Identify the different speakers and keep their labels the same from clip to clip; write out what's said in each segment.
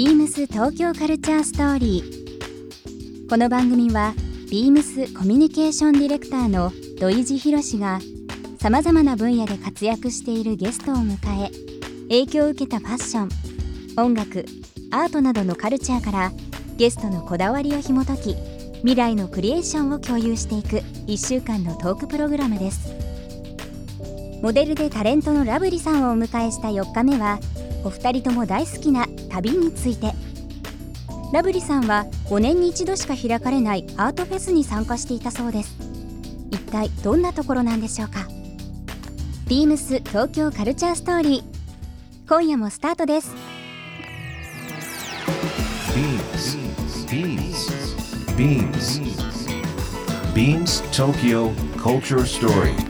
Speaker 1: ビームス東京カルチャーストーリー。この番組はビームスコミュニケーションディレクターの土井博志がさまざまな分野で活躍しているゲストを迎え影響を受けたファッション音楽アートなどのカルチャーからゲストのこだわりを紐解き未来のクリエーションを共有していく1週間のトークプログラムです。モデルでタレントのラブリさんをお迎えした4日目はお二人とも大好きな旅についてラブリさんは5年に一度しか開かれないアートフェスに参加していたそうです一体どんなところなんでしょうかビームス東京カルチャーストーリー今夜もスタートです
Speaker 2: Beams. Beams. Beams Tokyo Culture Story.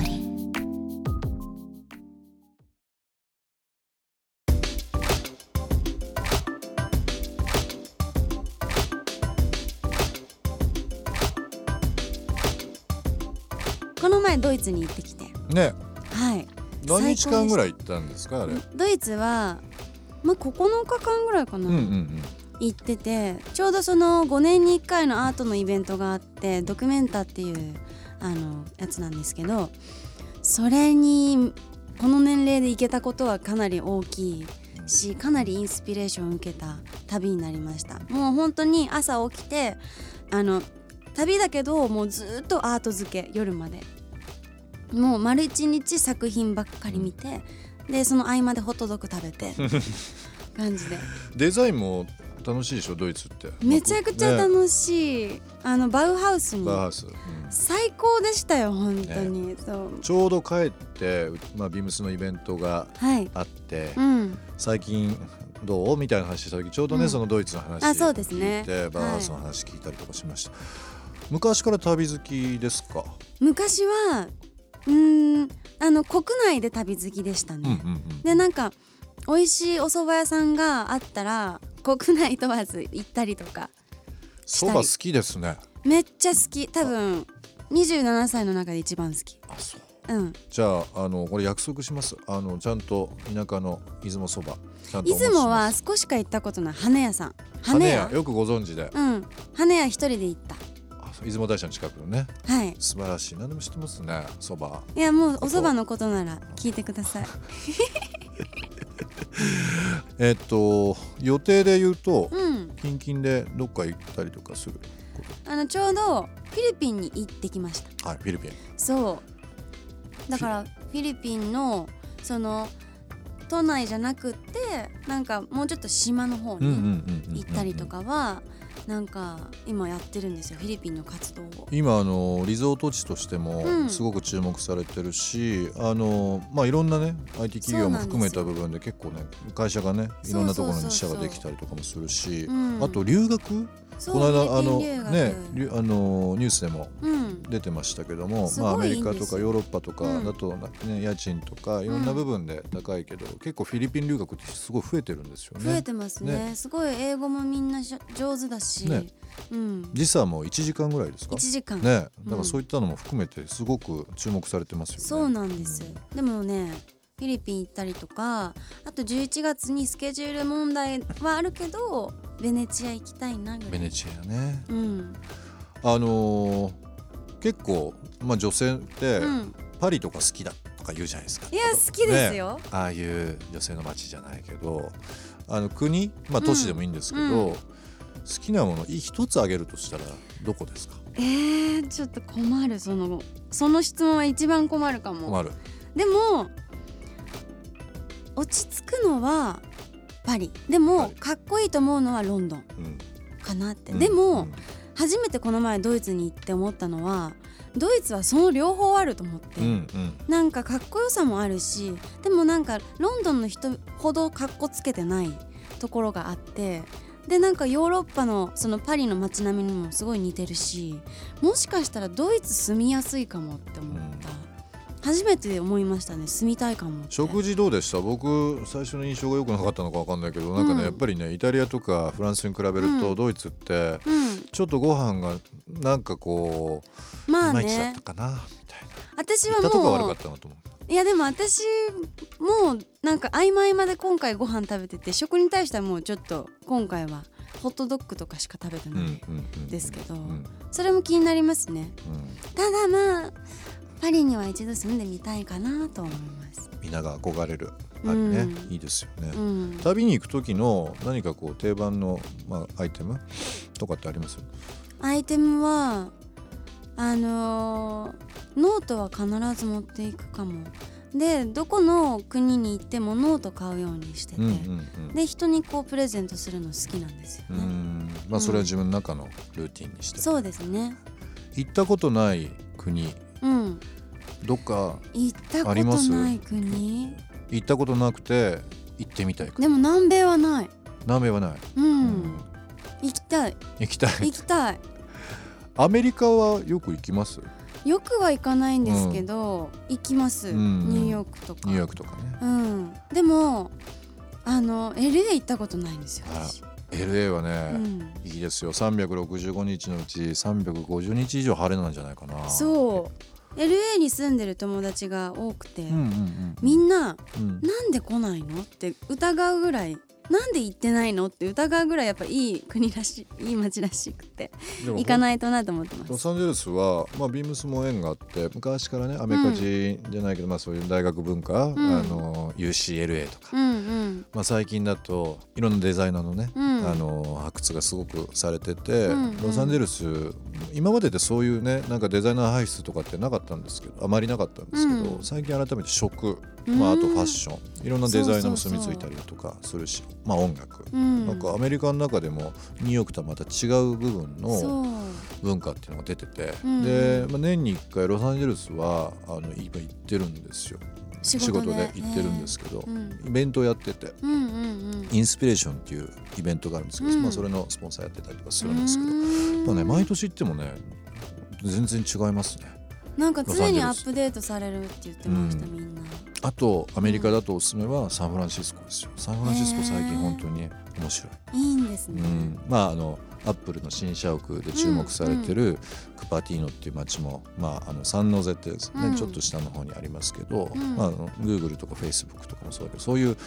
Speaker 3: ー。
Speaker 4: ドイツに行ってきて。
Speaker 5: ね。
Speaker 4: はい。
Speaker 5: 何日間ぐ
Speaker 4: い
Speaker 5: らい行ったんですかあれ？うん
Speaker 4: ドイツはまあ9日間ぐらいかな、
Speaker 5: うんうん
Speaker 4: 行っててちょうどその5年に1回のアートのイベントがあってドキュメンタっていうあのやつなんですけどそれにこの年齢で行けたことはかなり大きいしかなりインスピレーションを受けた旅になりました。もう本当に朝起きてあの旅だけどもうずっとアート漬け夜までもう丸一日作品ばっかり見てでその合間でホットドッグ食べて 感じで。
Speaker 5: デザインも楽しいでしょ？ドイツって。
Speaker 4: めちゃくちゃ
Speaker 5: ね
Speaker 4: 楽しい、あのバウハウスに
Speaker 5: バーハウス、うん。
Speaker 4: 最高でしたよ本当に、そう。
Speaker 5: ちょうど帰って、まあ、ビームスのイベントが
Speaker 4: はい。
Speaker 5: あって、
Speaker 4: うん。
Speaker 5: 最近どう？みたいな話した時ちょうどね、
Speaker 4: うん。
Speaker 5: そのドイツの話
Speaker 4: あそうですね。
Speaker 5: 聞い。てバーハウスの話聞いたりとかしました、昔から旅好きですか、
Speaker 4: 昔はうーん。あの国内で旅好きでしたね、
Speaker 5: うんうんうん
Speaker 4: でなんか美味しいお蕎麦屋さんがあったら国内問わず行ったりとか
Speaker 5: そば好きですね。
Speaker 4: めっちゃ好き。多分27歳の中で一番好き。
Speaker 5: あそう。
Speaker 4: うん。
Speaker 5: じゃああのこれ約束します。あのちゃんと田舎の出雲そば
Speaker 4: 出雲は少しか行ったことない。羽屋さん。
Speaker 5: 羽
Speaker 4: 羽屋
Speaker 5: 屋よくご存知で、
Speaker 4: うん。羽屋一人で行った。
Speaker 5: あ出雲大社の近くのね
Speaker 4: はい。
Speaker 5: 素晴らしい。何でも知ってますねそば。
Speaker 4: いやもうお蕎麦のことなら聞いてください。
Speaker 5: えっと予定で言うと
Speaker 4: うん。
Speaker 5: 近々でどっか行ったりとかする？こ
Speaker 4: あのちょうどフィリピンに行ってきました。
Speaker 5: とはいフィリピン。
Speaker 4: そう。だからフィリピンのその都内じゃなくってなんかもうちょっと島の方に行ったりとかはなんか今やってるんですよフィリピンの活動を。
Speaker 5: 今あのリゾート地としても
Speaker 4: うん。
Speaker 5: すごく注目されてるし、あのまあいろんなね IT 企業も含めた部分で結構ね会社がねいろんなところに支社ができたりとかもするし、
Speaker 4: うん。
Speaker 5: あと留学この間あのね。あのニュースでも
Speaker 4: うん。
Speaker 5: 出てましたけども、
Speaker 4: す
Speaker 5: まあ、アメリカとかヨーロッパとか
Speaker 4: うん。
Speaker 5: だと、ね家賃とかいろんな部分で高いけど、結構フィリピン留学ってすごい増えてるんですよね。
Speaker 4: 増えてますね。
Speaker 5: ね。
Speaker 4: すごい英語もみんな上手だし、
Speaker 5: ね。
Speaker 4: うん。
Speaker 5: 時差も1時間ぐらいですか
Speaker 4: ？1時間、
Speaker 5: ね。だからそういったのも含めてすごく注目されてますよね。
Speaker 4: そうなんです、でもねフィリピン行ったりとかあと11月にスケジュール問題はあるけどベネチア行きたいなぐらい。
Speaker 5: ベネチアね。
Speaker 4: うん。
Speaker 5: あのー結構、まあ、女性って
Speaker 4: うん。
Speaker 5: パリとか好きだとか言うじゃないですか。
Speaker 4: いや好きですよ、
Speaker 5: ねああいう女性の街じゃないけどあの国、まあ、都市でもいいんですけど、
Speaker 4: うん。うん
Speaker 5: 好きなもの一つあげるとしたらどこですか？
Speaker 4: えー、ちょっと困る。そのその質問は一番困るかも。
Speaker 5: 困る。
Speaker 4: でも落ち着くのはパリ。で
Speaker 5: パ
Speaker 4: も
Speaker 5: リ
Speaker 4: かっこいいと思うのはロンドン。
Speaker 5: うん。
Speaker 4: かなって、
Speaker 5: うん。
Speaker 4: でも、
Speaker 5: うん。
Speaker 4: 初めてこの前ドイツに行って思ったのはドイツはその両方あると思って、
Speaker 5: うんうん。
Speaker 4: なんかかっこよさもあるしでもなんかロンドンの人ほどかっこつけてないところがあってでなんかヨーロッパのそのパリの街並みにもすごい似てるしもしかしたらドイツ住みやすいかもって思った、初めて思いましたね住みたいかも
Speaker 5: 食事どうでした？僕最初の印象が良くなかったのか分かんないけどなんかね、
Speaker 4: うん
Speaker 5: やっぱりねイタリアとかフランスに比べると、
Speaker 4: うん。
Speaker 5: ドイツって
Speaker 4: うん。
Speaker 5: ちょっとご飯がなんかこう、
Speaker 4: まあ
Speaker 5: いまいちだっ
Speaker 4: ね
Speaker 5: たかなみたい
Speaker 4: 私は
Speaker 5: な行ったとこ悪か
Speaker 4: も
Speaker 5: う
Speaker 4: う。いやでも私もうなんか合間合間で今回ご飯食べてて食に対してはもうちょっと今回はホットドッグとかしか食べてない、ですけどそれも気になりますね。
Speaker 5: うん。
Speaker 4: ただまあパリには一度住んでみたいかなと思います。
Speaker 5: みんなが憧れるパリね、
Speaker 4: うん
Speaker 5: いいですよね、
Speaker 4: うん、
Speaker 5: 旅に行く時の何かこう定番の、まあ、アイテムとかってあります
Speaker 4: アイテムはあのーノートは必ず持っていくかも。でどこの国に行ってもノート買うようにしてて、
Speaker 5: うんうん
Speaker 4: で人にこうプレゼントするの好きなんですよね。
Speaker 5: まあそれは自分の中のルーティンにして、
Speaker 4: そうですね。
Speaker 5: 行ったことない国
Speaker 4: うん。
Speaker 5: どっか
Speaker 4: 行ったことない国？
Speaker 5: 行ったことなくて行ってみたい国。
Speaker 4: でも南米はない。
Speaker 5: 南米はない、
Speaker 4: うん。行きたい。
Speaker 5: 行きたい。
Speaker 4: 行きたい。
Speaker 5: アメリカはよく行きます？
Speaker 4: よくは行かないんですけど、行きます、
Speaker 5: うん。
Speaker 4: ニューヨークとか。
Speaker 5: ニューヨークとかね。
Speaker 4: うん。でもあの LA 行ったことないんですよ
Speaker 5: LA は
Speaker 4: う
Speaker 5: ね、
Speaker 4: ん、
Speaker 5: いいですよ。365日のうち350日以上晴れなんじゃないかな。
Speaker 4: そう LA に住んでる友達が多くて、
Speaker 5: うんうんうん
Speaker 4: みんな
Speaker 5: うん。
Speaker 4: なんで来ないのって疑うぐらいなんで行ってないのって疑うぐらいやっぱいい国らしい いい街らしくて行かないとなと思ってます。
Speaker 5: ロサンゼルスは、まあ、ビームスも縁があって昔からねアメリカ人じゃないけど、まあ、そういう大学文化、
Speaker 4: ん。
Speaker 5: あの UCLA とか、
Speaker 4: うんうん。
Speaker 5: まあ、最近だといろんなデザイナーのね、
Speaker 4: うん。
Speaker 5: あの発掘がすごくされてて、
Speaker 4: うんうん。
Speaker 5: ロサンゼルス今まででそういうねなんかデザイナー輩出とかってなかったんですけどあまりなかったんですけど、
Speaker 4: うん。
Speaker 5: 最近改めて食、まあ、あとファッションいろんなデザイナーも住み着いたりだとかするしまあ音楽、
Speaker 4: うん。
Speaker 5: なんかアメリカの中でもニューヨークとはまた違う部分の文化っていうのが出てて、
Speaker 4: うん。
Speaker 5: で、まあ、年に1回ロサンゼルスはあの今行ってるんですよ
Speaker 4: 仕事で
Speaker 5: で行ってるんですけど、
Speaker 4: うん。
Speaker 5: イベントをやっててインスピレーションっていうイベントがあるんですけど、
Speaker 4: うん。
Speaker 5: まあ、それのスポンサーやってたりとかするんですけど、
Speaker 4: うん。
Speaker 5: まあね、毎年行ってもね全然違いますね。
Speaker 4: なんか常にアップデートされるって言ってました、
Speaker 5: うん。
Speaker 4: みんな。
Speaker 5: あとアメリカだとおすすめはサンフランシスコですよ。サンフランシスコ最近本当に面白い、
Speaker 4: いいんですね、
Speaker 5: うん、まああのアップルの新社屋で注目されてるクパティーノっていう街も、まあ、あのサンノゼってですね、
Speaker 4: うん。
Speaker 5: ちょっと下の方にありますけど、
Speaker 4: うん。
Speaker 5: まあ、あの Google とか Facebook とかもそうだけどそういう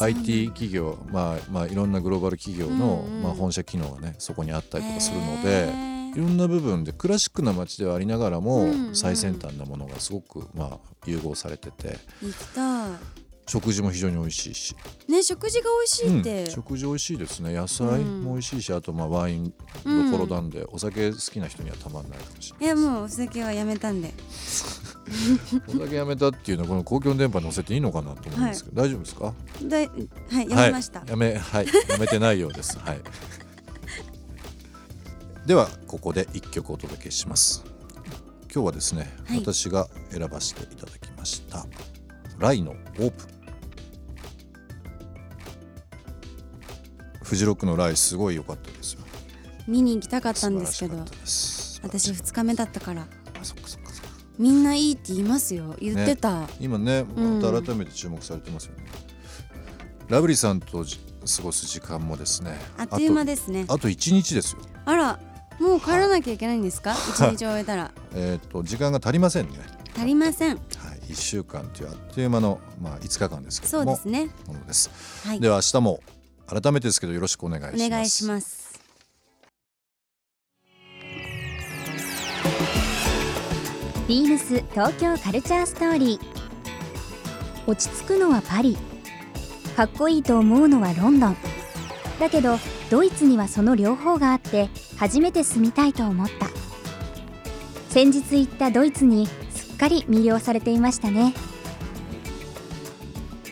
Speaker 5: IT 企業、まあまあ、いろんなグローバル企業の、まあ、本社機能がねそこにあったりとかするの
Speaker 4: へ
Speaker 5: で。
Speaker 4: ー。
Speaker 5: いろんな部分でクラシックな街ではありながらも、最先端なものがすごく、まあ、融合されてて。
Speaker 4: 行きた
Speaker 5: 食事も非常に美味しいし、
Speaker 4: いね食事が美味しいって、
Speaker 5: うん。食事美味しいですね。野菜も美味しいし、あとまあワインどころなんで、お酒好きな人にはたまんないかもしれ
Speaker 4: い。やもうお酒はやめたんで。
Speaker 5: な いお酒やめたっていうのはこの公共の電波に乗せていいのかなと思うんですけど、大丈夫ですか？
Speaker 4: だいはいやめました、
Speaker 5: はい、やめはい。やめてないようです。はい。ではここで一曲お届けします。今日はですね、
Speaker 4: はい。
Speaker 5: 私が選ばせていただきました。ライのオープンフジロックのライすごい良かったですよ。
Speaker 4: 見に行きたかったんですけど私2日目だったから。
Speaker 5: あそっかそっかそっか。
Speaker 4: みんないいって言いますよ。言ってた、
Speaker 5: 今ね
Speaker 4: うん
Speaker 5: また改めて注目されてますよね、ラブリーさんとじ過ごす時間もですね。
Speaker 4: あっという間ですね。
Speaker 5: あとあと1日ですよ。
Speaker 4: あらもう帰らなきゃいけないんですか？一日終えたら。
Speaker 5: えっ、と時間が足りませんね。
Speaker 4: 足りません。
Speaker 5: はい、1週間というあっという間の、まあ、5日間ですけ
Speaker 4: そ
Speaker 5: ども。
Speaker 4: うですね。
Speaker 5: ものです、
Speaker 4: はい。
Speaker 5: では明日も改めてですけどよろしくお願いします。
Speaker 4: お願いします。
Speaker 1: ビームス東京カルチャーストーリー。落ち着くのはパリ。かっこいいと思うのはロンドン。だけどドイツにはその両方があって初めて住みたいと思った。先日行ったドイツにすっかり魅了されていましたね。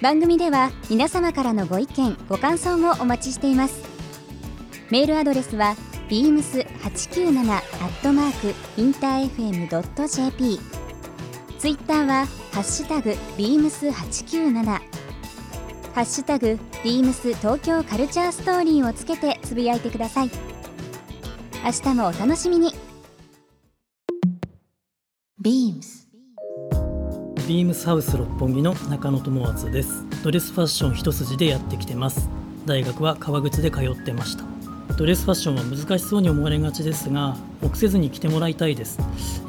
Speaker 1: 番組では皆様からのご意見ご感想もお待ちしています。メールアドレスは beams897 アットマークインター FM.jp ツイッターはハッシュタグ beams897 ハッシュタグ beams 東京カルチャーストーリーをつけてつぶやいてください。明日もお楽しみに。
Speaker 3: BEAMS
Speaker 6: ビームスハウス六本木の中野智敦です。ドレスファッション一筋でやってきてます。大学は革靴で通ってました。ドレスファッションは難しそうに思われがちですが臆せずに着てもらいたいです。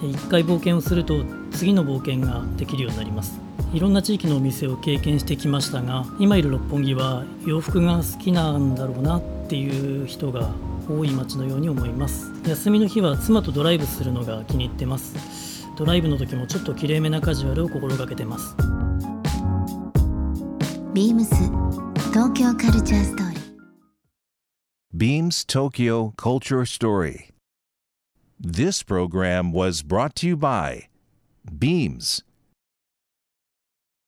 Speaker 6: 一回冒険をすると次の冒険ができるようになります。いろんな地域のお店を経験してきましたが今いる六本木は洋服が好きなんだろうなっていう人が多い街のように思います。休みの日は妻とドライブするのが気に入ってます。ドライブの時もちょっときれいめなカジュアルを心がけてます
Speaker 3: BEAMS 東京カルチャーストーリー
Speaker 2: Beams Tokyo Culture Story. This program was brought to you by Beams.